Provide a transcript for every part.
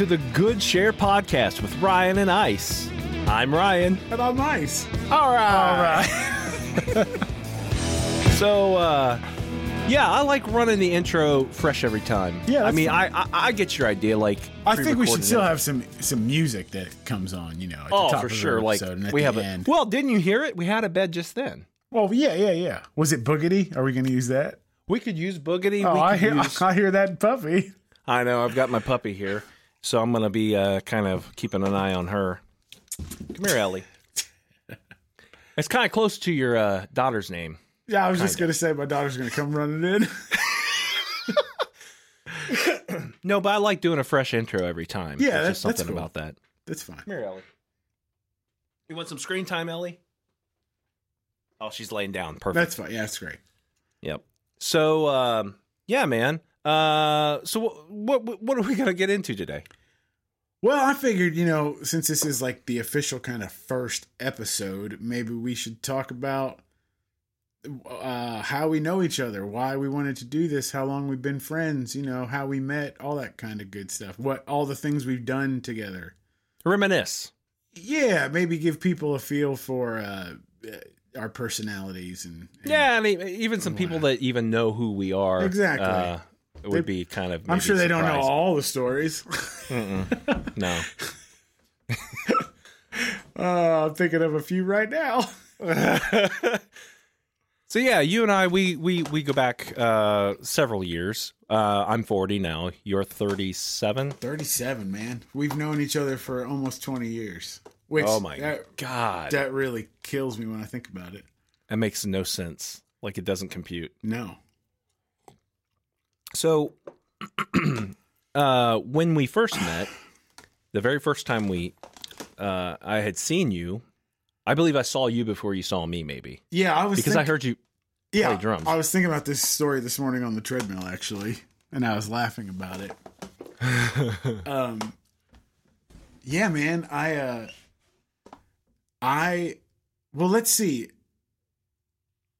to the Good Share podcast with Ryan and Ice. I'm Ryan. And I'm Ice. All right. All right. So, uh, yeah, I like running the intro fresh every time. Yeah, I mean. I, I I get your idea. Like, I think we should still it. have some some music that comes on, you know, at the Oh, top for of the sure. Like we the have end. a well. Didn't you hear it? We had a bed just then. Well, yeah, yeah, yeah. Was it boogity? Are we going to use that? We could use boogity. Oh, we I hear, use- I hear that puppy. I know. I've got my puppy here, so I'm gonna be uh, kind of keeping an eye on her. Come here, Ellie. It's kind of close to your uh, daughter's name. Yeah, I was just going to say my daughter's going to come running in. No, but I like doing a fresh intro every time. Yeah, There's that- just that's something cool. about that. That's fine. Come here, Ellie. You want some screen time, Ellie? Oh, she's laying down. Perfect. That's fine. Yeah, that's great. Yep. So, um, yeah, man. Uh, so wh- what what are we gonna get into today? Well, I figured, you know, since this is like the official kind of first episode, maybe we should talk about uh, how we know each other, why we wanted to do this, how long we've been friends, you know, how we met, all that kind of good stuff. What all the things we've done together. Reminisce. Yeah, maybe give people a feel for uh, uh, our personalities and, and Yeah, I mean, even some people that even know who we are, Exactly. uh, would They- be kind of. I'm sure they don't know all the stories. No. uh, I'm thinking of a few right now. So yeah, you and I we we we go back uh, several years. Uh, I'm 40 now. You're 37. 37, man. We've known each other for almost 20 years. Which Oh my that, god, that really kills me when I think about it. that makes no sense. Like it doesn't compute. No. So, uh, when we first met, the very first time we, uh, I had seen you, I believe I saw you before you saw me, maybe Yeah, I was because I heard you. yeah, play drums. I was thinking about this story this morning on the treadmill actually, and I was laughing about it. um Yeah, man, I uh I well, let's see.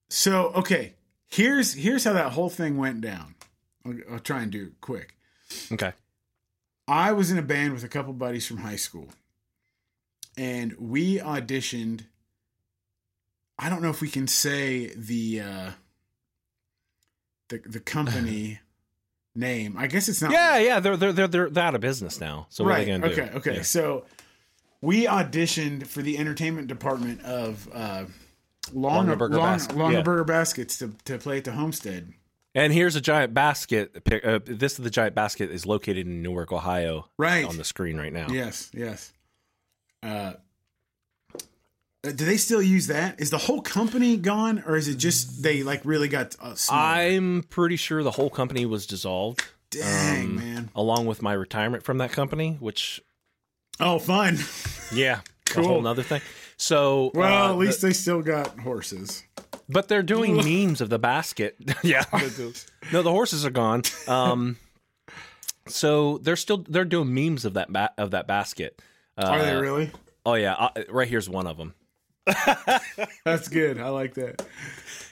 So, okay, here's here's how that whole thing went down. I'll, I'll try and do it quick. Okay. I was in a band with a couple buddies from high school, and we auditioned. I don't know if we can say the uh, the the company name. I guess it's not. Yeah, yeah, they're they're they're they're out of business now. So right. they gonna do? okay. Okay. Yeah. So we auditioned for the entertainment department of uh, Long, Longaberger Long, Basket, Longaberger Baskets to to play at the Homestead. And here's a giant basket. Uh, this is the giant basket is located in Newark, Ohio. Right. on the screen right now. Yes, yes. Uh, do they still use that? Is the whole company gone, or is it just they like really got uh. I'm pretty sure the whole company was dissolved. Dang um, man! Along with my retirement from that company, which Oh, fun. yeah, Cool. a whole nother thing. So Well, uh, at least they still got horses. But they're doing memes of the basket. yeah. no, the horses are gone. Um, so they're still they're doing memes of that ba- of that basket. Uh, Are they really? Oh yeah, uh, right here's one of them. That's good. I like that.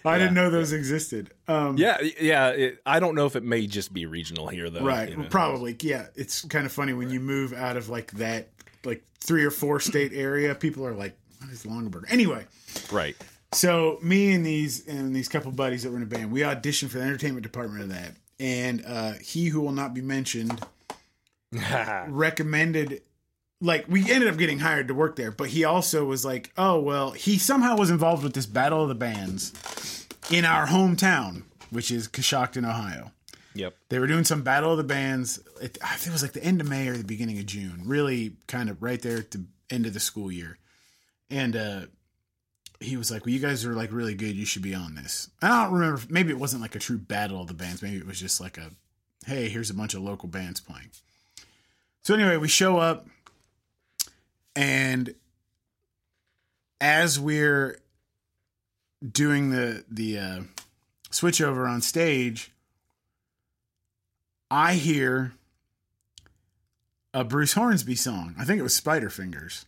I didn't know those existed. Um, Yeah, yeah. It, I don't know if it may just be regional here though. right. you know. Probably. Yeah. It's kind of funny when you move out of like that, like three or four state area. People are like, "What is Longaberger?" Anyway, Right. So me and these and these couple buddies that were in a band, we auditioned for the entertainment department of that, and uh, he who will not be mentioned recommended. Like we ended up getting hired to work there, but he also was like, "Oh well," he somehow was involved with this battle of the bands in our hometown, which is Coshocton, Ohio. yep. They were doing some battle of the bands. It, I think it was like the end of May or the beginning of June. Really, kind of right there at the end of the school year. And uh, he was like, "Well, you guys are like really good. You should be on this." I don't remember. Maybe it wasn't like a true battle of the bands. Maybe it was just like a, "Hey, here's a bunch of local bands playing." So anyway, we show up, and as we're doing the the uh, switch over on stage, I hear a Bruce Hornsby song. I think it was Spider Fingers,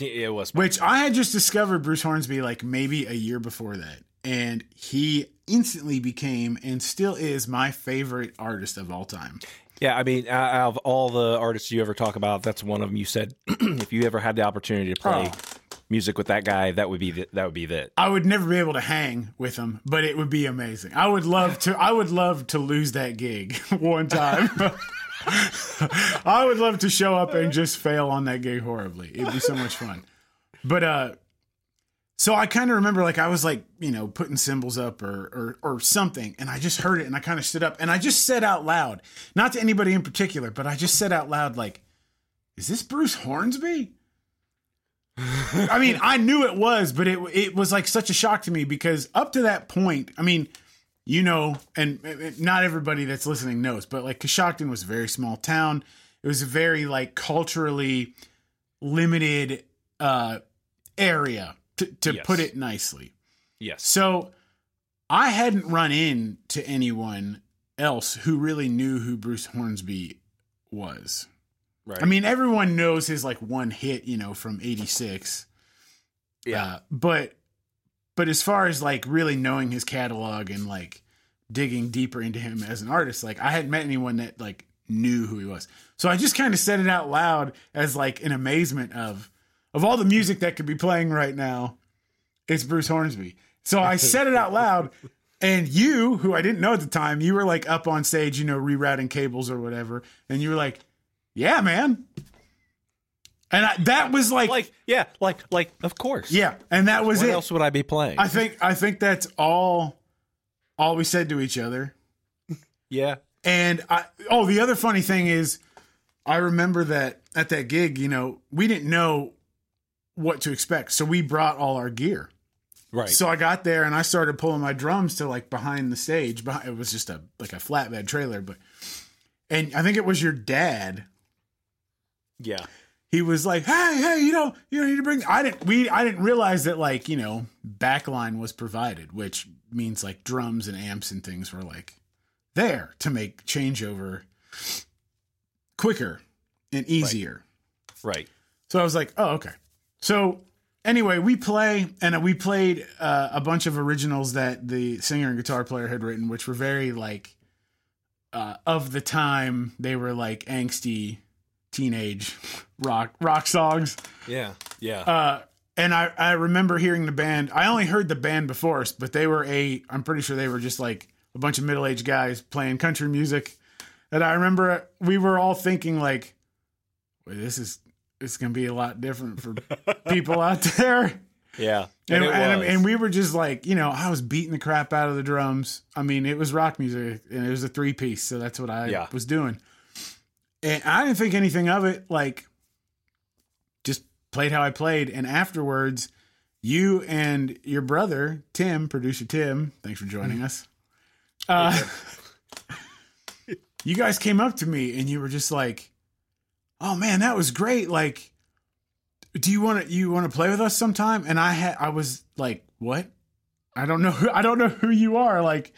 It was. which I had just discovered Bruce Hornsby like maybe a year before that. And he instantly became and still is my favorite artist of all time. Yeah, I mean, out of all the artists you ever talk about, that's one of them. You said if you ever had the opportunity to play Oh. music with that guy, that would be the, that would be it. I would never be able to hang with him, but it would be amazing. I would love to. I would love to lose that gig one time. I would love to show up and just fail on that gig horribly. It'd be so much fun. But uh, so I kind of remember like I was like you know putting cymbals up or or or something, and I just heard it and I kind of stood up and I just said out loud, not to anybody in particular, but I just said out loud like, "Is this Bruce Hornsby?" I mean, I knew it was, but it it was like such a shock to me because up to that point, I mean, you know, and not everybody that's listening knows, but like Coshocton was a very small town. It was a very like culturally limited uh area to, to Yes. put it nicely. Yes. So I hadn't run into anyone else who really knew who Bruce Hornsby was. Right. I mean, everyone knows his like one hit, you know, from '86. yeah. Uh, but but as far as like really knowing his catalog and like digging deeper into him as an artist, like I hadn't met anyone that like knew who he was. So I just kind of said it out loud as like an amazement of of all the music that could be playing right now, it's Bruce Hornsby. So I said it out loud. And you, who I didn't know at the time, you were like up on stage, you know, rerouting cables or whatever, and you were like, "Yeah, man." And I, that was like, like yeah, like like of course. yeah, and that was it. What it. else would I be playing? I think I think that's all all we said to each other. yeah. And I oh the other funny thing is I remember that at that gig, you know, we didn't know what to expect. So we brought all our gear. Right. So I got there and I started pulling my drums to like behind the stage. It was just a like a flatbed trailer, but and I think it was your dad yeah. He was like, "Hey, hey, you know, you need to bring." I didn't. We I didn't realize that like you know backline was provided, which means like drums and amps and things were like there to make changeover quicker and easier. Right. So I was like, "Oh, okay." So anyway, we play and we played uh, a bunch of originals that the singer and guitar player had written, which were very like uh, of the time. They were like angsty teenage rock rock songs. Yeah. Yeah. Uh, and I, I remember hearing the band. I only heard the band before, but they were a. I'm pretty sure they were just like a bunch of middle aged guys playing country music. And I remember we were all thinking like, well, "This is it's gonna be a lot different for people out there." yeah. And, it and, and we were just like, you know, I was beating the crap out of the drums. I mean, it was rock music and it was a three piece, so that's what I Yeah. was doing. And I didn't think anything of it. Like, just played how I played. And afterwards, you and your brother Tim, producer Tim, thanks for joining us. Uh, you guys came up to me and you were just like, "Oh man, that was great!" Like, do you want to you want to play with us sometime? And I had I was like, "What? I don't know. Who, I don't know who you are." Like,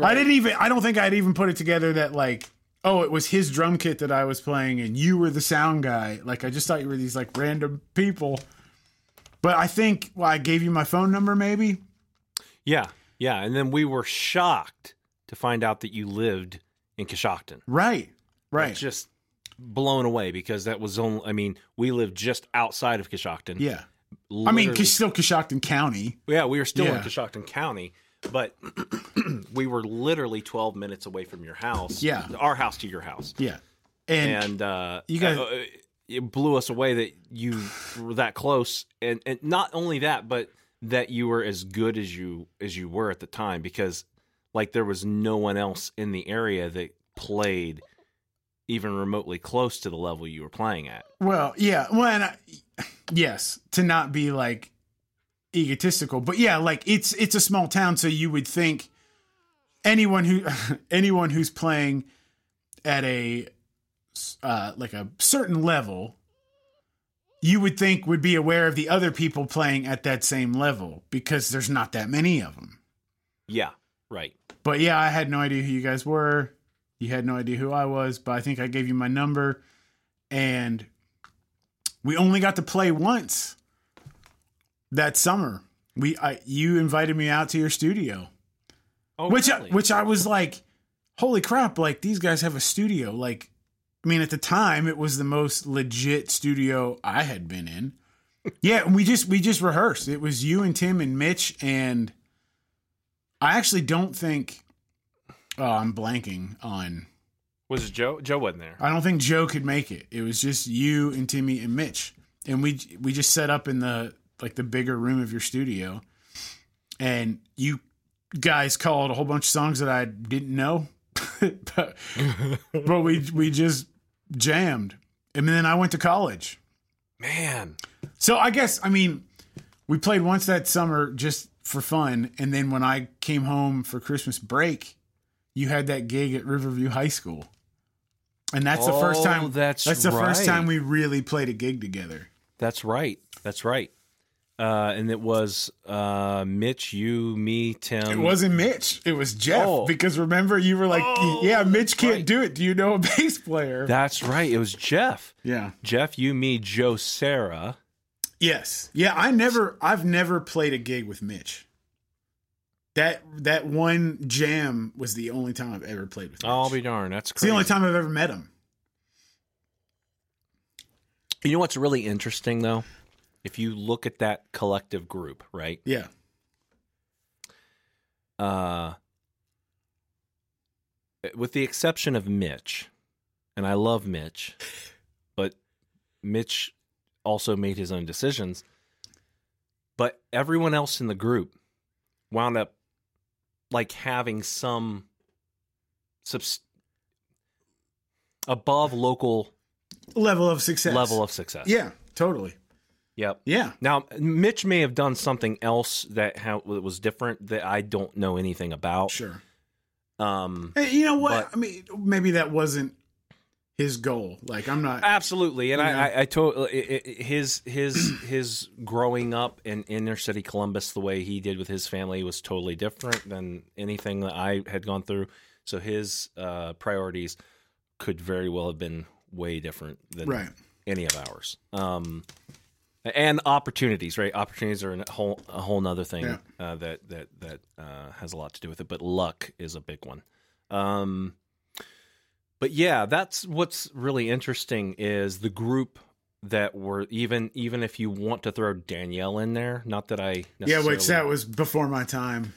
I didn't even. I don't think I'd even put it together that like, oh, it was his drum kit that I was playing, and you were the sound guy. Like, I just thought you were these like random people. But I think well, I gave you my phone number, maybe. yeah. Yeah. And then we were shocked to find out that you lived in Coshocton. Right. Right. Just blown away because that was only. I mean, we lived just outside of Coshocton. yeah. I mean, still Coshocton County. Yeah, we were still in Yeah. Coshocton County, but we were literally 12 minutes away from your house. Yeah. Our house to your house. Yeah. And, And uh, You guys- uh, it blew us away that you were that close. And, and not only that, but that you were as good as you as you were at the time because like there was no one else in the area that played even remotely close to the level you were playing at. Well, yeah. Well, and I, yes, to not be like egotistical, but yeah, like it's it's a small town, so you would think anyone who anyone who's playing at a uh, like a certain level, you would think would be aware of the other people playing at that same level because there's not that many of them. Yeah, right. But yeah, I had no idea who you guys were. You had no idea who I was, but I think I gave you my number. And we only got to play once that summer. We I, you invited me out to your studio. Oh, which I, which I was like, holy crap, like these guys have a studio. Like, I mean, at the time, it was the most legit studio I had been in. yeah, and we just we just rehearsed. It was you and Tim and Mitch, and I actually don't think. Oh, I'm blanking on. Was it Joe? Joe wasn't there. I don't think Joe could make it. It was just you and Timmy and Mitch, and we we just set up in the like the bigger room of your studio, and you guys called a whole bunch of songs that I didn't know, but, but we we just jammed, and then I went to college. Man, So I guess I mean we played once that summer just for fun, and then when I came home for Christmas break, you had that gig at Riverview High School, and that's the first Oh, time. that's that's the first time we really played a gig together. that's right. That's right. Uh, and it was uh, Mitch, you, me, Tim. It wasn't Mitch. It was Jeff. Oh. Because remember, you were like, Oh, "Yeah, Mitch can't right. do it. Do you know a bass player?" That's right. It was Jeff. yeah. Jeff, you, me, Joe, Sarah. Yes. Yeah. I never. I've never played a gig with Mitch. That that one jam was the only time I've ever played with. Mitch. I'll be darned. That's It's the only time I've ever met him. You know what's really interesting though? If you look at that collective group, right? Yeah. Uh with the exception of Mitch, and I love Mitch, but Mitch also made his own decisions. But everyone else in the group wound up like having some subs- above local Level of success. level of success. Yeah. Totally. Yep. Yeah. Now, Mitch may have done something else that ha- was different that I don't know anything about. Sure. Um, Hey, you know what? But- I mean, maybe that wasn't his goal. Like, I'm not. absolutely, and. I, I, I told his his his growing up in inner city Columbus the way he did with his family was totally different than anything that I had gone through. So his uh, priorities could very well have been way different than Right. any of ours. Um, and opportunities, right? Opportunities are a whole a whole nother thing Yeah. uh, that that that uh, has a lot to do with it. But luck is a big one. Um, but yeah, that's what's really interesting is the group that were even even if you want to throw Danielle in there. Not that I Yeah, which that was before my time.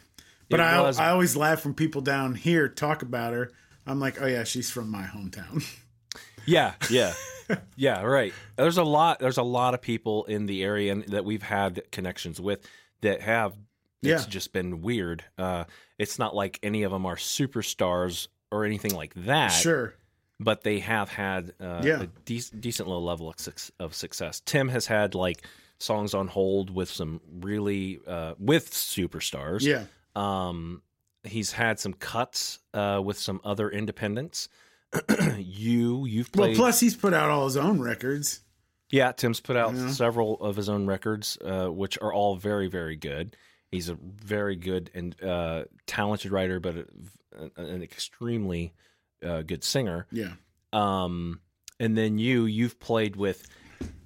But I, I always laugh when people down here talk about her. I'm like, oh yeah, she's from my hometown. Yeah, yeah, yeah. Right. There's a lot. There's a lot of people in the area and, that we've had connections with that have. It's Yeah. just been weird. Uh, it's not like any of them are superstars or anything like that. sure. But they have had uh, Yeah. a dec- decent little level of, suc- of success. Tim has had like songs on hold with some really uh, with superstars. Yeah. Um, he's had some cuts uh, with some other independents. you, you've Well, plus he's put out all his own records. Yeah, Tim's put out Yeah. several of his own records, uh, which are all very, very good. He's a very good and uh, talented writer, but a, an extremely uh, good singer. Yeah. Um, and then you, you've played with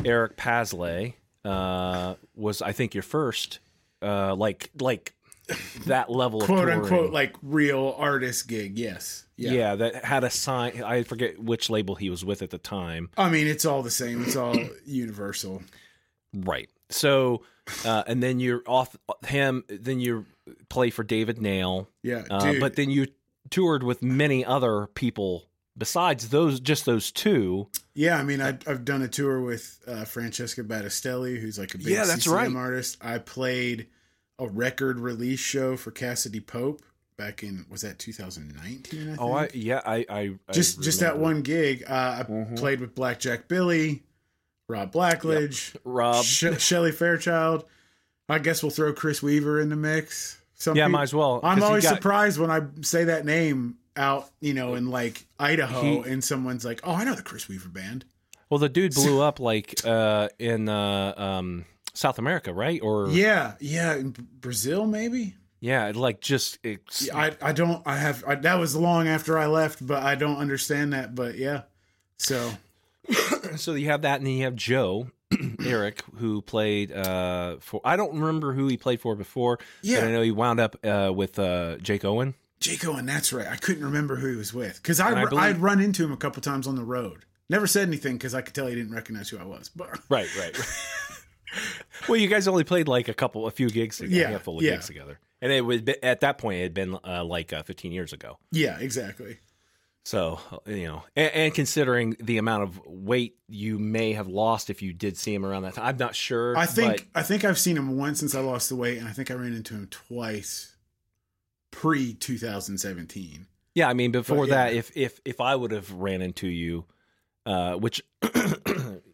Eric Paslay. Uh, was I think your first, uh, like like that level of Quote touring. unquote, like real artist gig. Yes. Yeah. Yeah. that had a sign. I forget which label he was with at the time. I mean, it's all the same. It's all universal. Right. So, uh, and then you're off him. Then you play for David Nail. Yeah. Uh, but then you toured with many other people besides those, just those two. Yeah, I mean, I, I've done a tour with uh, Francesca Battistelli, who's like a big Yeah, that's CCM right. artist. I played a record release show for Cassadee Pope back in was that 2019? I think? Oh, I yeah, I, I, I just just that one gig. Uh, I Mhm. played with Blackjack Billy, Rob Blackledge, Rob. Sh- Shelly Fairchild. I guess we'll throw Chris Weaver in the mix. Some yeah, peop- might as well. i'm always got- surprised when I say that name out, you know, in like Idaho, He- and someone's like, "Oh, I know the Chris Weaver band." Well, the dude blew up like uh, in uh, um, South America, right? Or Yeah, yeah, in Brazil maybe. yeah, like just it's, I I don't I have I, that was long after I left, but I don't understand that. But yeah, so so you have that, and then you have Joe Eric, who played uh, for. I don't remember who he played for before, Yeah. but I know he wound up uh, with uh, Jake Owen. Jake Owen, that's right. I couldn't remember who he was with because I, I I believe- I'd run into him a couple times on the road. Never said anything because I could tell he didn't recognize who I was. But right, Right, right. well, you guys only played like a couple, a few gigs together, Yeah, a handful of yeah. gigs together, and it would be, at that point it had been uh, like uh, 15 years ago. yeah, exactly. So you know, and, and considering the amount of weight you may have lost if you did see him around that time, I'm not sure. I think but- I think I've seen him once since I lost the weight, and I think I ran into him twice pre 2017. yeah. I mean, before But, yeah. that, if if if I would have ran into you, uh, which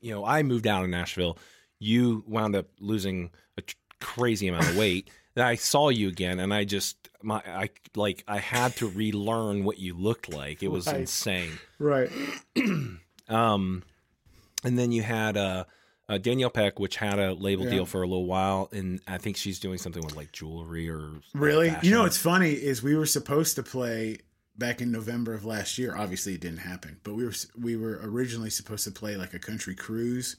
you know, I moved down to Nashville, you wound up losing a tr- crazy amount of weight. Then I saw you again, and I just my I like I had to relearn what you looked like. It was Right. insane. Right. Um, and then you had uh, uh, Danielle Peck, which had a label Yeah. deal for a little while, and I think she's doing something with like jewelry or Really? fashion. You know what's funny is we were supposed to play back in November of last year. Obviously, it didn't happen, but we were we were originally supposed to play like a country cruise,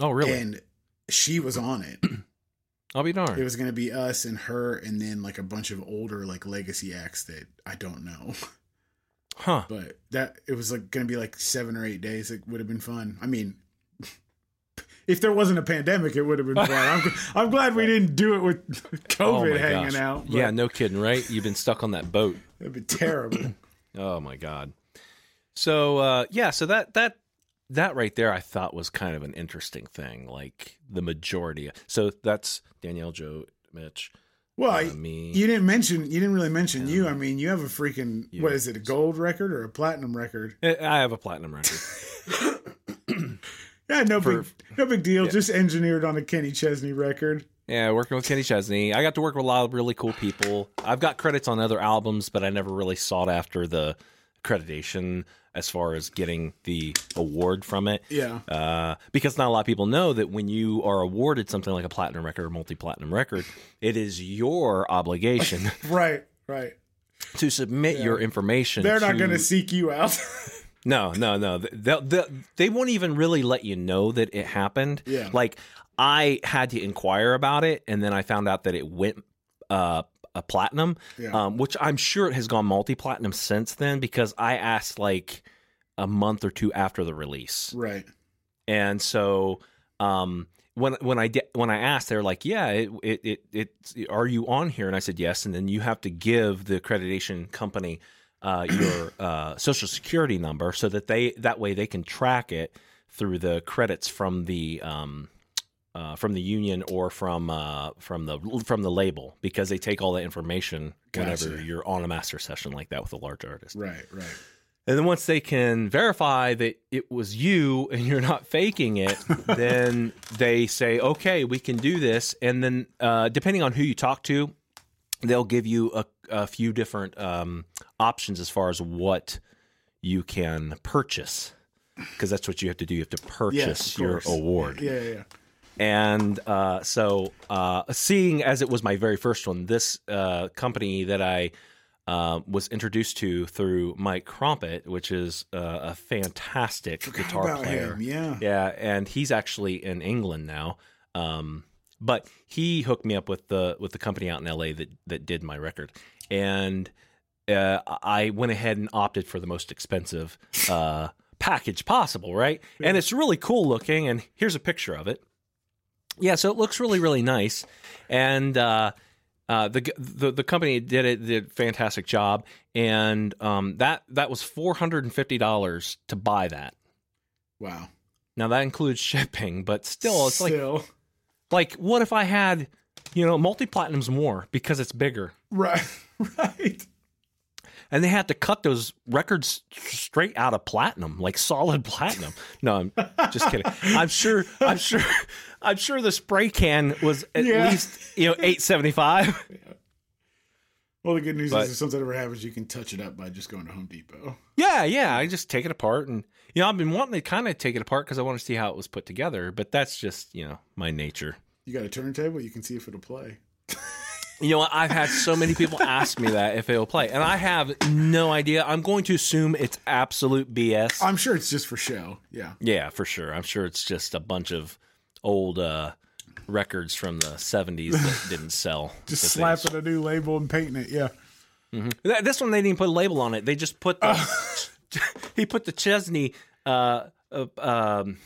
oh really? and she was on it. I'll be darned. It was going to be us and her, and then like a bunch of older like legacy acts that I don't know. huh? But that it was like going to be like seven or eight days. It would have been fun. I mean. If there wasn't a pandemic, it would have been fun. I'm, I'm glad we didn't do it with Oh COVID my hanging gosh. out. Yeah, no kidding, right? You've been stuck on that boat. It'd be terrible. Oh my god. So uh, yeah, so that that that right there, I thought was kind of an interesting thing. Like the majority. So that's Danielle, Joe, Mitch, Well, uh, I- me. You didn't mention. You didn't really mention you. I mean, you have a freaking You. what is it? A gold record or a platinum record? I have a platinum record. Yeah, no For- big, no big deal. Just engineered on a Kenny Chesney record. Yeah, working with Kenny Chesney. I got to work with a lot of really cool people. I've got credits on other albums, but I never really sought after the accreditation as far as getting the award from it. Yeah, Uh, because not a lot of people know that when you are awarded something like a platinum record or multi-platinum record, it is your obligation right, right. to submit your information. They're not going to seek you out. No, no, no. They, they, they won't even really let you know that it happened. Yeah. Like I had to inquire about it, and then I found out that it went uh, a platinum, Yeah. um, which I'm sure it has gone multi platinum since then because I asked like a month or two after the release, right. and so um, when when I when I asked, they were like, "Yeah, it, it it it are you on here?" And I said yes, and then you have to give the accreditation company uh, your uh, social security number so that they that way they can track it through the credits from the um, uh, from the union or from uh, from the from the label because they take all that information whenever you're on a master session like that with a large artist. Right, right. And then once they can verify that it was you and you're not faking it, then they say, okay, we can do this. And then uh, depending on who you talk to, they'll give you a, a few different um, options as far as what you can purchase. Because that's what you have to do. You have to purchase of your award. Yeah, yeah, yeah. And uh, so, uh, seeing as it was my very first one, this uh, company that I uh, was introduced to through Mike Crumpet, which is uh, a fantastic guitar About player. him, yeah. Yeah, and he's actually in England now. Um, but he hooked me up with the with the company out in LA that that did my record, and uh, I went ahead and opted for the most expensive uh, package possible, right? And it's really cool looking. And here's a picture of it. Yeah, so it looks really really nice, and uh, uh, the, the the company did it did a fantastic job, and um, that that was four hundred and fifty dollars to buy that. Wow. Now that includes shipping, but still, it's like Still. like what if I had, you know, multi platinums more because it's bigger, right, right. and they had to cut those records straight out of platinum, like solid platinum. No, I'm just kidding. I'm sure. I'm sure. I'm sure the spray can was at Yeah. least you know eight seventy five. Well, the good news But- is if something ever happens, you can touch it up by just going to Home Depot. Yeah, yeah. I just take it apart, and you know, I've been wanting to kind of take it apart because I want to see how it was put together. But that's just you know my nature. You got a turntable, you can see if it'll play. You know what? I've had so many people ask me that if it'll play, and I have no idea. I'm going to assume it's absolute BS. I'm sure it's just for show. Yeah. yeah, for sure. I'm sure it's just a bunch of old uh, records from the 70s that didn't sell. Just slapping a new label and painting it. Yeah. Th- This one they didn't even put a label on it. They just put the he put the Chesney. Uh, uh, um,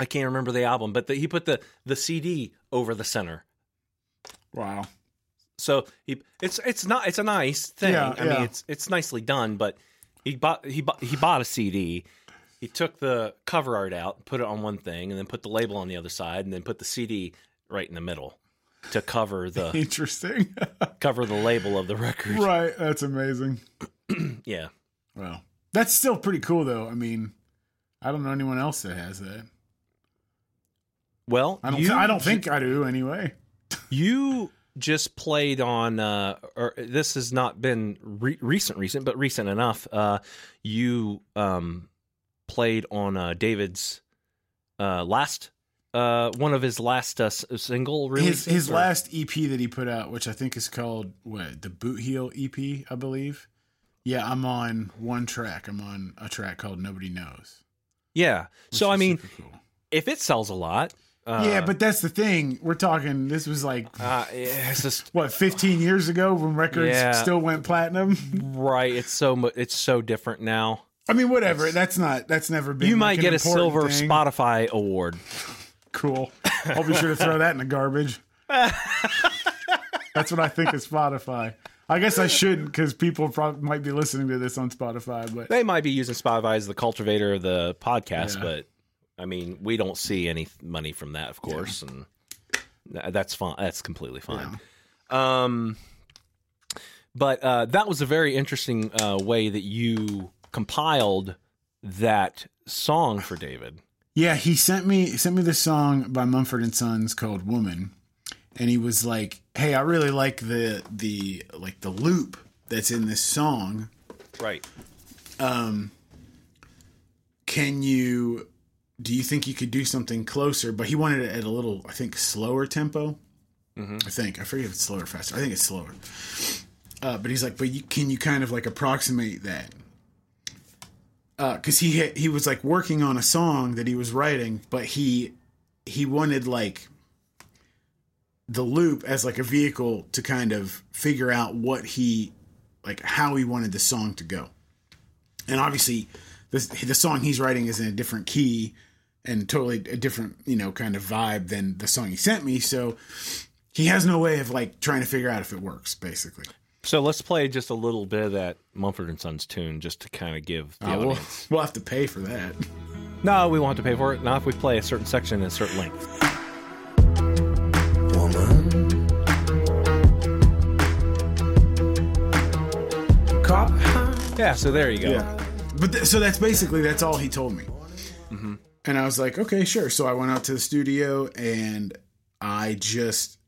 I can't remember the album, but the, he put the the CD over the center. Wow. So he it's it's not it's a nice thing. Yeah, I yeah. mean it's it's nicely done, but he bought he bought he bought a CD. He took the cover art out, put it on one thing, and then put the label on the other side, and then put the CD right in the middle to cover the Interesting. cover the label of the record. right. That's amazing. Yeah. Well, that's still pretty cool, though. I mean, I don't know anyone else that has that. Well, I don't. you, I don't think I do anyway. you just played on. Uh, or this has not been re- recent, recent, but recent enough. Uh, you um, played on uh, David's uh, last. Uh, one of his last uh, single His releases. his or- last EP that he put out, which I think is called what the Bootheel EP, I believe. Yeah, I'm on one track. I'm on a track called Nobody Knows. Yeah. So I mean, cool. if it sells a lot, uh, yeah, but that's the thing. We're talking. This was like uh, it's just what 15 years ago when records Yeah. still went platinum. right. It's so it's so different now. I mean, whatever. That's not. That's never been. You like, might an get a silver thing. Spotify award. Cool. I'll be sure to throw that in the garbage. That's what I think of Spotify. I guess I shouldn't because people probably might be listening to this on Spotify. But They might be using Spotify as the cultivator of the podcast, Yeah. but I mean, we don't see any money from that, of course, and that's fine. That's completely fine. Um, but uh, that was a very interesting uh, way that you compiled that song for David. yeah, he sent me he sent me this song by Mumford and Sons called "Woman," and he was like, "Hey, I really like the the like the loop that's in this song. Right. Um. Can you?" Do you think you could do something closer? But he wanted it at a little, I think, slower tempo. I think I forget if it's slower or faster. I think it's slower. Uh, but he's like, but you, can you kind of like approximate that? Uh, because he he was like working on a song that he was writing, but he he wanted like the loop as like a vehicle to kind of figure out what he like how he wanted the song to go. And obviously, this, the song he's writing is in a different key and totally a different you know kind of vibe than the song he sent me. So he has no way of like trying to figure out if it works, basically. So let's play just a little bit of that Mumford and Sons tune, just to kind of give the Uh, we'll, we'll have to pay for that. No, we won't have to pay for it. Not if we play a certain section in a certain length. Cop. Yeah. So there you go. Yeah. But th- so that's basically that's all he told me. And I was like, okay, sure. So I went out to the studio and I just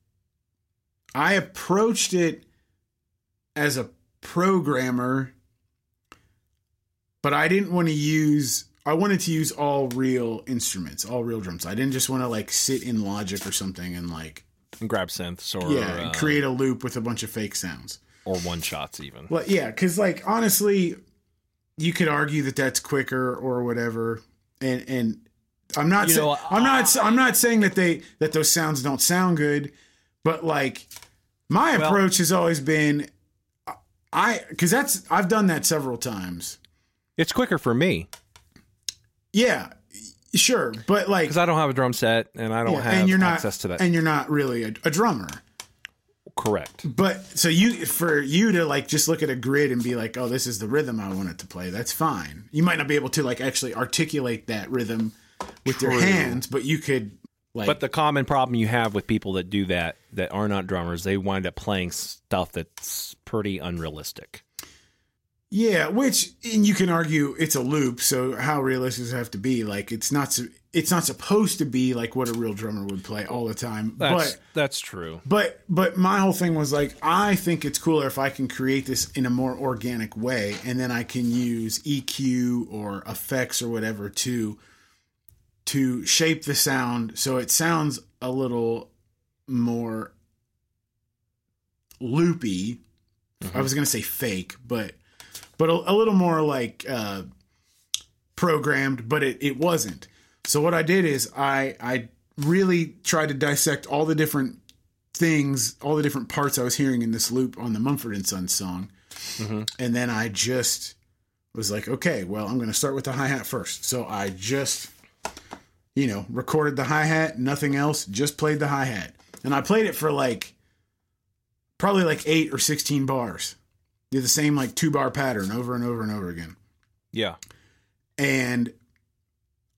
I approached it as a programmer, but I didn't want to use I wanted to use all real instruments, all real drums. I didn't just want to like sit in Logic or something and like And grab synths or yeah, and uh, create a loop with a bunch of fake sounds. or one shots even. Well, yeah, because like honestly, you could argue that that's quicker or whatever, and and I'm not You sa- know, I'm not I'm not saying that they that those sounds don't sound good, but like my Well- approach has always been, I because that's I've done that several times. It's quicker for me Yeah, sure, but like because I don't have a drum set and I don't yeah, have and you're not access to that. and you're not really a, a drummer. Correct. But so you for you to like just look at a grid and be like, oh, this is the rhythm I want it to play. That's fine. You might not be able to like actually articulate that rhythm with your hands, but you could like. But the common problem you have with people that do that that are not drummers, they wind up playing stuff that's pretty unrealistic. yeah, which and you can argue it's a loop. So how realistic does it have to be? Like it's not. It's not supposed to be like what a real drummer would play all the time. That's but that's true. But but my whole thing was like I think it's cooler if I can create this in a more organic way and then I can use EQ or effects or whatever to to shape the sound so it sounds a little more loopy. I was going to say fake, but but a, a little more like uh programmed, but it, it wasn't. So what I did is I I really tried to dissect all the different things, all the different parts I was hearing in this loop on the Mumford and Sons song, and then I just was like, okay, well, I'm going to start with the hi hat first. So I just, you know, recorded the hi hat, nothing else, just played the hi hat, and I played it for like probably like eight or sixteen bars. Did the same like two bar pattern over and over and over again Yeah. and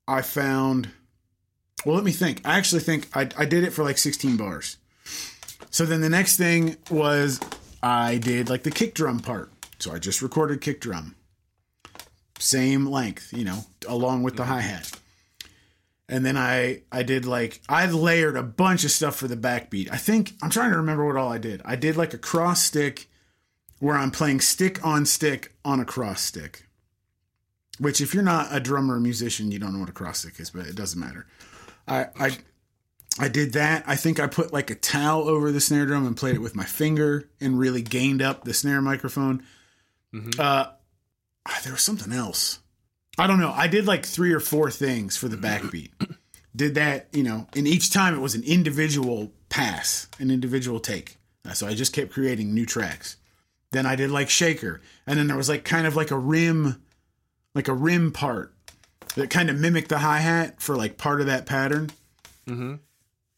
I found. Well, let me think. I actually think I, I did it for like 16 bars. So then the next thing was I did like the kick drum part. So I just recorded kick drum, same length, you know, along with the mm-hmm. hi hat. And then I I did like I layered a bunch of stuff for the backbeat. I think I'm trying to remember what all I did. I did like a cross stick where I'm playing stick on stick on a cross stick. Which, if you're not a drummer or musician, you don't know what a cross stick is, but it doesn't matter. I, I, I did that. I think I put like a towel over the snare drum and played it with my finger and really gained up the snare microphone. Uh, ah, there was something else. I don't know. I did like three or four things for the backbeat. did that, you know, and each time it was an individual pass, an individual take. Uh, So I just kept creating new tracks. Then I did like shaker, and then there was like kind of like a rim like a rim part that kind of mimicked the hi hat for like part of that pattern. Mhm.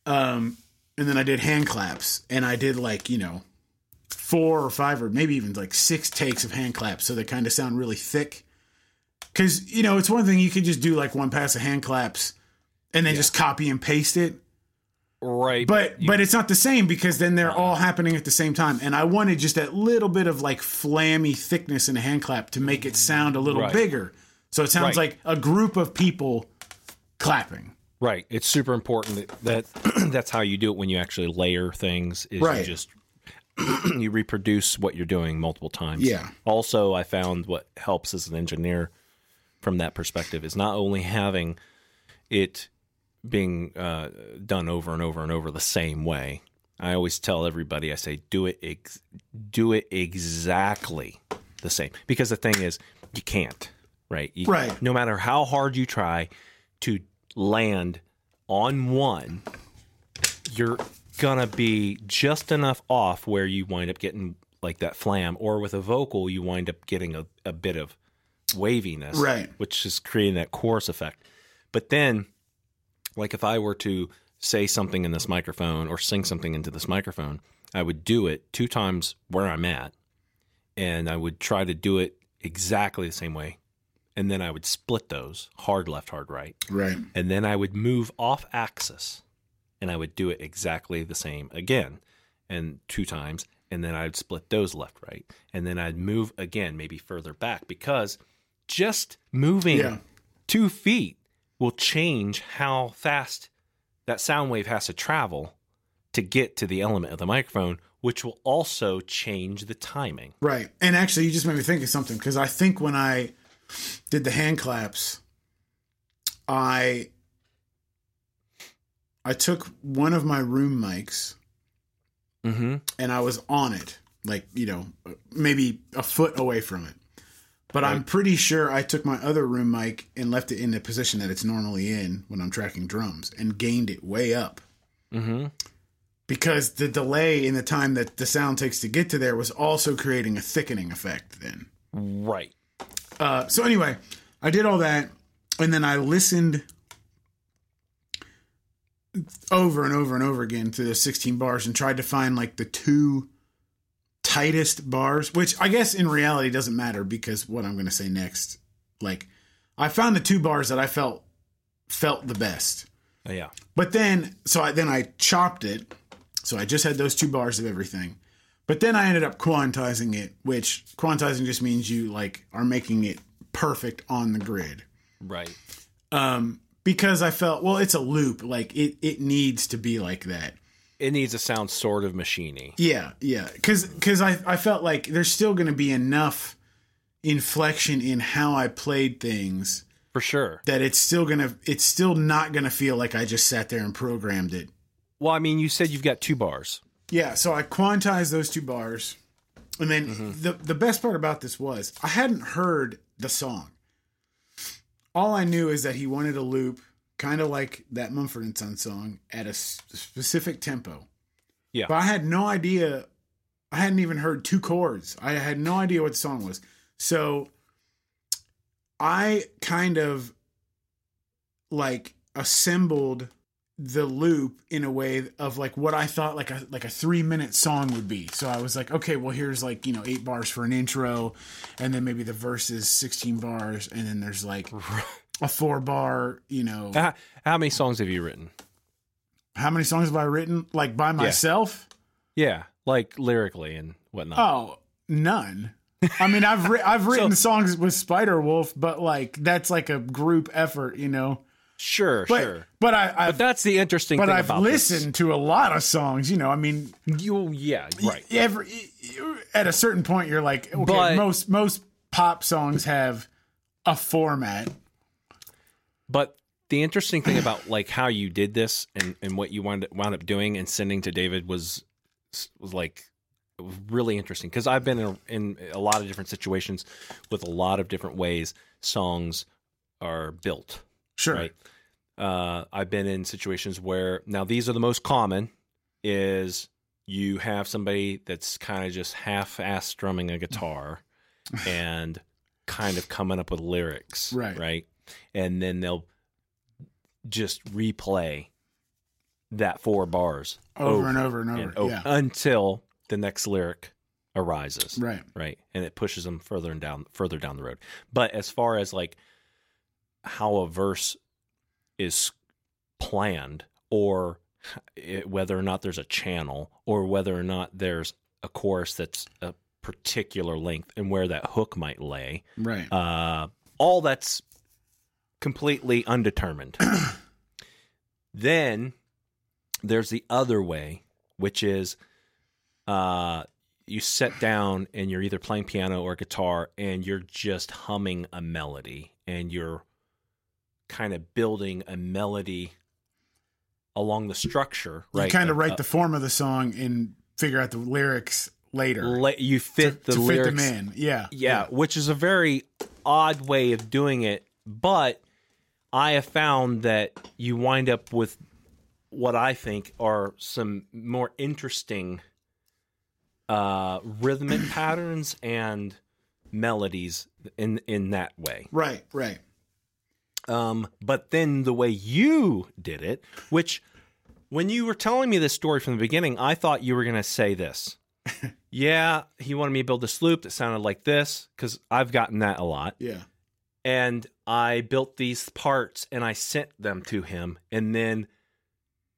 Um, and then I did hand claps, and I did like you know four or five or maybe even like six takes of hand claps, so they kind of sound really thick. Because you know it's one thing you could just do like one pass of hand claps and then just copy and paste it, Right. but but it's not the same because then they're all happening at the same time. And I wanted just that little bit of like flammy thickness in a hand clap to make it sound a little Right. bigger. So it sounds Right. like a group of people clapping. Right. It's super important that, that that's how you do it when you actually layer things is Right. you just you reproduce what you're doing multiple times. Yeah. Also, I found what helps as an engineer from that perspective is not only having it being uh, done over and over and over the same way. I always tell everybody, I say, do it, ex- do it exactly the same. Because the thing is, you can't, right? You- Right. No matter how hard you try to land on one, you're gonna be just enough off where you wind up getting like that flam, or with a vocal, you wind up getting a, a bit of waviness, Right. Which is creating that chorus effect. But then, like if I were to say something in this microphone or sing something into this microphone, I would do it two times where I'm at, and I would try to do it exactly the same way. And then I would split those hard left, hard right Right. and then I would move off axis and I would do it exactly the same again and two times and then I'd split those left right and then I'd move again maybe further back because just moving Yeah. 2 feet will change how fast that sound wave has to travel to get to the element of the microphone which will also change the timing. Right. And actually, you just made me think of something because I think when I did the hand claps, I I took one of my room mics Mhm. and I was on it, like you know, maybe a foot away from it. But I'm pretty sure I took my other room mic and left it in the position that it's normally in when I'm tracking drums and gained it way up Mhm. because the delay in the time that the sound takes to get to there was also creating a thickening effect then. Right. Uh, so anyway, I did all that, and then I listened over and over and over again to those 16 bars and tried to find like the two tightest bars, which I guess in reality doesn't matter because what I'm going to say next, like I found the two bars that I felt felt the best. Uh, Yeah. But then, so I then I chopped it. So I just had those two bars of everything. But then I ended up quantizing it, which quantizing just means you like are making it perfect on the grid. Right. Um, because I felt well, it's a loop. Like it, it needs to be like that. It needs to sound sort of machiney. Yeah, yeah. Because because I I felt like there's still going to be enough inflection in how I played things For sure. that it's still gonna it's still not gonna feel like I just sat there and programmed it. Well, I mean, you said you've got two bars. Yeah, so I quantized those two bars. And then mm-hmm. the the best part about this was I hadn't heard the song. All I knew is that he wanted a loop, kind of like that Mumford and Son song, at a specific tempo. Yeah. But I had no idea I hadn't even heard two chords. I had no idea what the song was. So I kind of like assembled the loop in a way of like what I thought like a like a three minute song would be. So I was like, okay, well here's like you know eight bars for an intro, and then maybe the verse is sixteen bars, and then there's like a four bar. You know, uh, How, how many songs have you written? how many songs have I written like by myself? Yeah, like lyrically and whatnot. Oh, none. I mean, I've ri- I've written songs with Spider Wolf, but like that's like a group effort, you know. sure, But sure. but I I've But that's the interesting but I've about this. listened to a lot of songs, you know. I mean, You, yeah, right. every at a certain point you're like okay But- most most pop songs have a format But the interesting thing about like how you did this and, and what you wound wound up doing and sending to David was was like was really interesting because I've been in, in a lot of different situations with a lot of different ways songs are built. sure Right. Uh, I've been in situations where now these are the most common is you have somebody that's kind of just half-ass strumming a guitar and kind of coming up with lyrics, Right. Right, and then they'll just replay that four bars over, and over and over and over yeah. until the next lyric arises right. right? And it pushes them further and down further down the road. But as far as like how a verse is planned or it, whether or not there's a channel or whether or not there's a chorus that's a particular length and where that hook might lay right. uh, all that's completely undetermined. then there's the other way, which is uh, you sit down and you're either playing piano or guitar and you're just humming a melody and you're kind of building a melody along the structure, right? you kind of write Uh, the form of the song and figure out the lyrics later you fit the to lyrics fit them in yeah yeah, which is a very odd way of doing it, but I have found that you wind up with what I think are some more interesting uh, rhythmic patterns and melodies in in that way. right right Um, but then the way you did it, which when you were telling me this story from the beginning, I thought you were going to say this. yeah, he wanted me to build this loop that sounded like this because I've gotten that a lot. yeah And I built these parts and I sent them to him, and then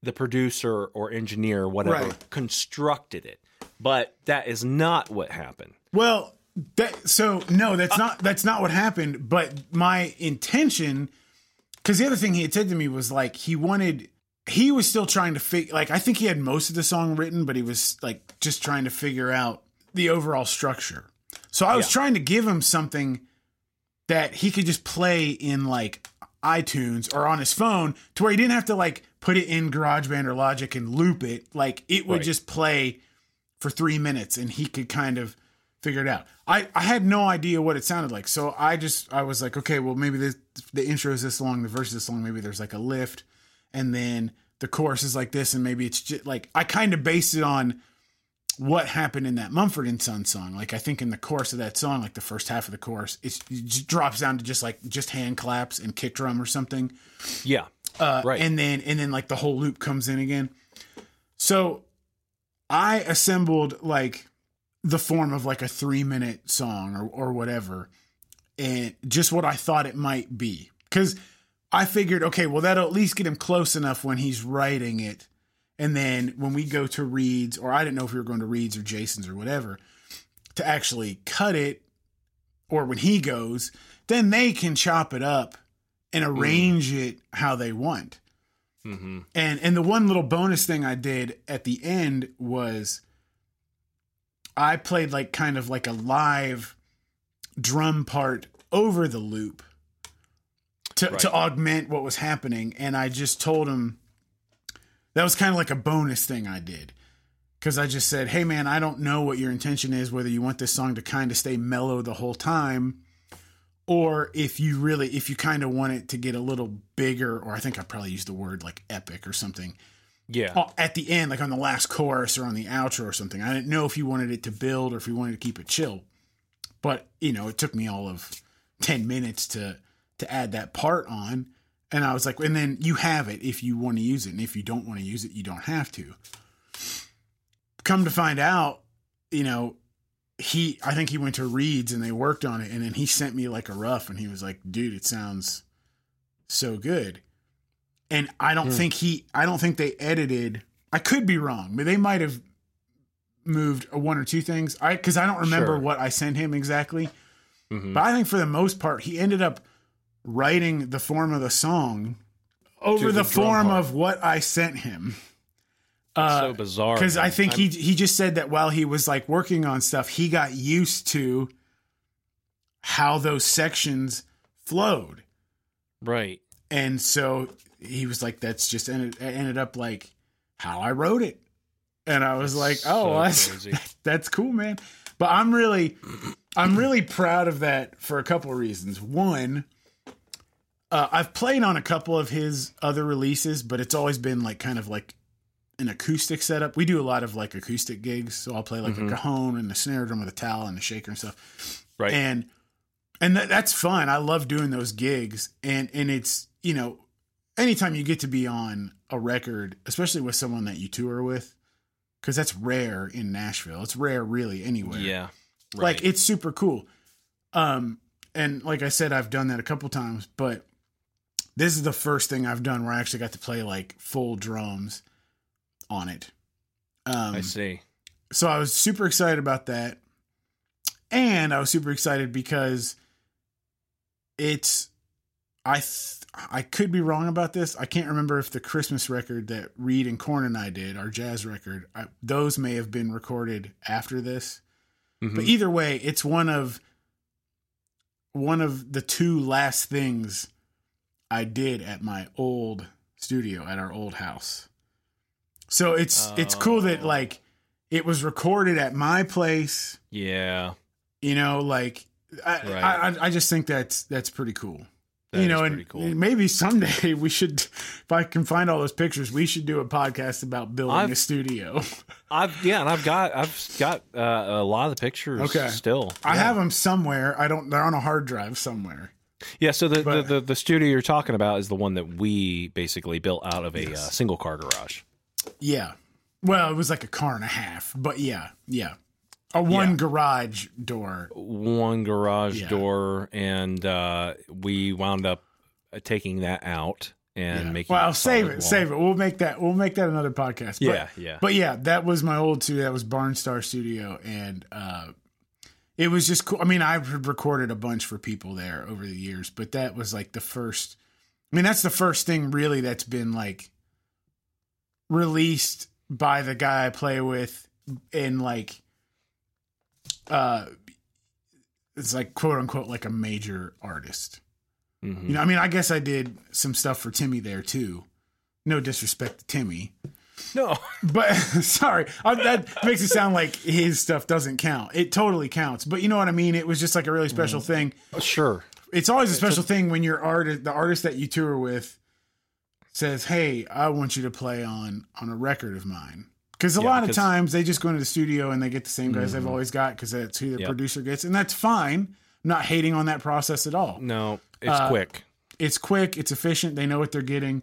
the producer or engineer, whatever, Right. constructed it. But that is not what happened. Well, that so no, that's uh, not that's not what happened. But my intention, because the other thing he had said to me was like he wanted, he was still trying to figure. Like I think he had most of the song written, but he was like just trying to figure out the overall structure. So I was Yeah. trying to give him something that he could just play in like iTunes or on his phone to where he didn't have to like put it in GarageBand or Logic and loop it. Like it would Right. just play for three minutes and he could kind of figure it out. I, I had no idea what it sounded like. So I just, I was like, okay, well, maybe this, the intro is this long, the verse is this long. Maybe there's like a lift and then the chorus is like this. And maybe it's just like, I kind of based it on what happened in that Mumford and Son song. Like I think in the course of that song, like the first half of the course, it's, it just drops down to just like just hand claps and kick drum or something. Yeah. Uh, Right. And then and then like the whole loop comes in again. So I assembled like the form of like a three minute song or or whatever, and just what I thought it might be. Because I figured, okay, well that'll at least get him close enough when he's writing it. And then when we go to Reed's, or I didn't know if we were going to Reed's or Jason's or whatever, to actually cut it, or when he goes, then they can chop it up and arrange it how they want. Mm-hmm. And and the one little bonus thing I did at the end was I played like kind of like a live drum part over the loop to Right. to augment what was happening and I just told him that was kind of like a bonus thing I did cuz I just said, "Hey man, I don't know what your intention is whether you want this song to kind of stay mellow the whole time or if you really if you kind of want it to get a little bigger or i think i probably used the word like epic or something Yeah. at the end, like on the last chorus or on the outro or something. I didn't know if you wanted it to build or if you wanted to keep it chill. But you know, it took me all of ten minutes to to add that part on, and I was like, and then you have it if you want to use it, and if you don't want to use it, you don't have to. Come to find out, you know, he I think he went to Reed's and they worked on it, and then he sent me like a rough, and he was like, dude, it sounds so good and I don't Hmm. think he I don't think they edited I could be wrong, but they might have moved one or two things. I cuz I don't remember Sure. what I sent him exactly, Mhm. but I think for the most part he ended up writing the form of the song over the, the form part. of what I sent him. so Uh bizarre. cuz I think I'm- he he just said that while he was like working on stuff, he got used to how those sections flowed. right. and so he was like that's just ended, ended up like how i wrote it and i was like oh so well, that's, that's cool man but i'm really i'm really proud of that for a couple of reasons one uh, i've played on a couple of his other releases but it's always been like kind of like an acoustic setup. We do a lot of like acoustic gigs so i'll play like Mhm. a cajon and the snare drum with a towel and a shaker and stuff. Right. and and that, that's fun. I love doing those gigs and and it's you know anytime you get to be on a record especially with someone that you tour with because that's rare in nashville. It's rare really anywhere. Yeah. like it's super cool. Um and like i said i've done that a couple times but this is the first thing i've done where i actually got to play like full drums on it um I see. so I was super excited about that. And I was super excited because it's I th- I could be wrong about this. I can't remember if the Christmas record that Reed and Corn and I did, our jazz record, I, those may have been recorded after this. Mhm. But either way, it's one of one of the two last things I did at my old studio at our old house. So it's it's cool that Oh. like it was recorded at my place, yeah. you know, like I Right. I, I just think that's that's pretty cool. That you know, and cool. maybe someday we should, if I can find all those pictures, we should do a podcast about building I've- a studio. I've yeah, and I've got I've got uh, a lot of the pictures. Okay. Still. I Yeah. have them somewhere. I don't. They're on a hard drive somewhere. Yeah. So the, But- the, the the studio you're talking about is the one that we basically built out of a uh, single car garage. Yeah. Well, it was like a car and a half, but yeah, yeah, a one Yeah. garage door. one garage Yeah. door, and uh, we wound up uh, taking that out and Yeah. making. Well, save it, wall. save it. We'll make that. We'll make that another podcast. But, Yeah, yeah. But yeah, that was my old studio. That was Barnstar Studio, and uh, it was just cool. I mean, I've recorded a bunch for people there over the years, but that was like the first. I mean, that's the first thing really that's been like released by the guy I play with, and like, uh, it's like quote unquote like a major artist. Mhm. You know, I mean, I guess I did some stuff for Timmy there too. No disrespect to Timmy, No, but sorry, I, that makes it sound like his stuff doesn't count. It totally counts, but you know what I mean. It was just like a really special thing. sure. It's always a special thing when your artist, the artist that you tour with, says, "Hey, I want you to play on on a record of mine." Because a Yeah, lot of Mm-hmm. times they just go into the studio and they get the same guys they've always got because that's who the Yep. producer gets, and that's fine. I'm not hating on that process at all No, it's Uh, quick. it's quick, it's efficient, they know what they're getting.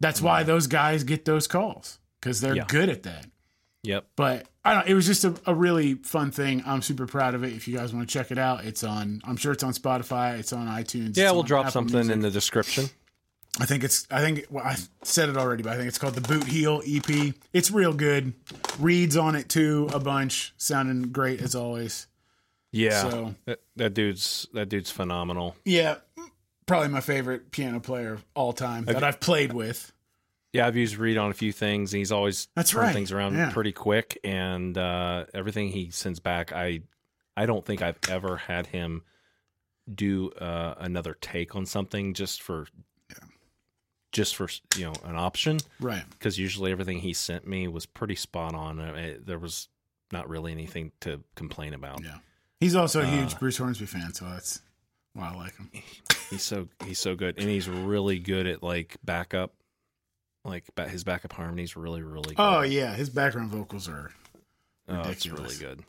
That's why those guys get those calls because they're Yeah. good at that. Yep. But I don't. It was just a, a really fun thing. I'm super proud of it. If you guys want to check it out, it's on. I'm sure it's on Spotify. It's on iTunes. Yeah, we'll drop Apple something Music. in the description. I think it's. I think well, I said it already, but I think it's called the Bootheel EP. It's real good. Reed's on it too, a bunch, sounding great as always. Yeah, So that, that dude's that dude's phenomenal. yeah, probably my favorite piano player of all time that I've played with. Yeah, I've used Reed on a few things. And he's always That's turned right. things around Yeah. pretty quick, and uh, everything he sends back, I I don't think I've ever had him do uh, another take on something just for just for you know an option Right. because usually everything he sent me was pretty spot on. I mean, there was not really anything to complain about. Yeah. He's also a huge Uh, Bruce Hornsby fan, so that's why I like him. He's so he's so good, and he's really good at like backup Like his backup harmonies really, really. Good. Oh yeah, his background vocals are Oh, it's really good.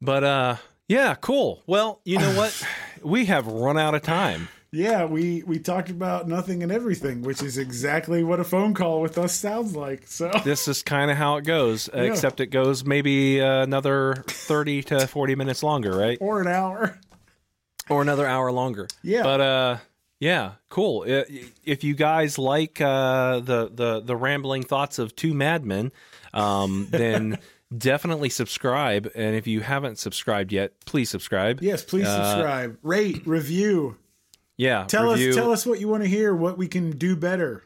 But uh, yeah, cool. Well, you know what? we have run out of time. Yeah, we we talked about nothing and everything, which is exactly what a phone call with us sounds like. So This is kind of how it goes, uh, except it goes maybe uh, another thirty to forty minutes longer, right? or an hour. or another hour longer. Yeah. But uh yeah, cool. If you guys like uh the the the rambling thoughts of two madmen, um then definitely subscribe and if you haven't subscribed yet, please subscribe. Yes, please subscribe, rate, review. Yeah, Tell review us tell us what you want to hear, what we can do better.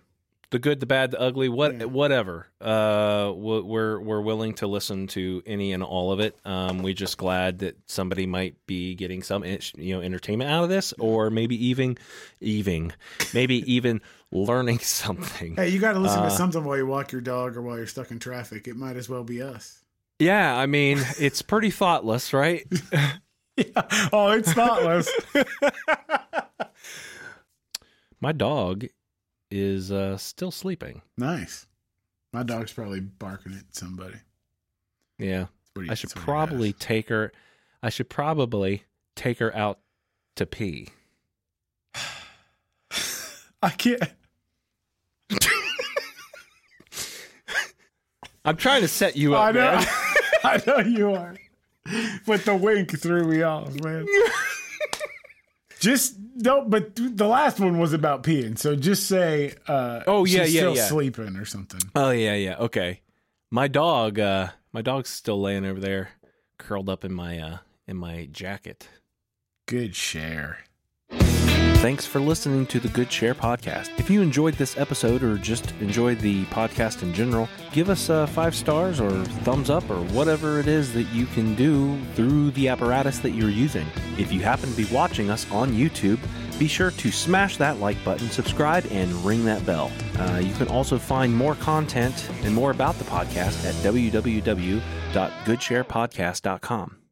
The good, the bad, the ugly, what Yeah. whatever. Uh we're we're willing to listen to any and all of it. Um we're just glad that somebody might be getting some you know entertainment out of this or maybe even even maybe even learning something. Hey, you got to listen Uh, to something while you walk your dog or while you're stuck in traffic. It might as well be us. Yeah, I mean, it's pretty thoughtless, right? Yeah. Oh, it's thoughtless. My dog is uh, still sleeping. nice. My dog's probably barking at somebody. Yeah, I should that's what he probably take her. I should probably take her out to pee. I can't. I'm trying to set you up, I know. man. I know you are. But the wink threw me off, man. just don't. But the last one was about peeing, so just say, uh, Oh, yeah, yeah, still yeah. sleeping or something. Oh yeah, yeah. Okay. My dog, uh, my dog's still laying over there, curled up in my uh, in my jacket. Good share. Thanks for listening to the Good Share podcast. If you enjoyed this episode or just enjoyed the podcast in general, give us uh, five stars or thumbs up or whatever it is that you can do through the apparatus that you're using. If you happen to be watching us on YouTube, be sure to smash that like button, subscribe, and ring that bell. Uh, you can also find more content and more about the podcast at www.goodsharepodcast.com.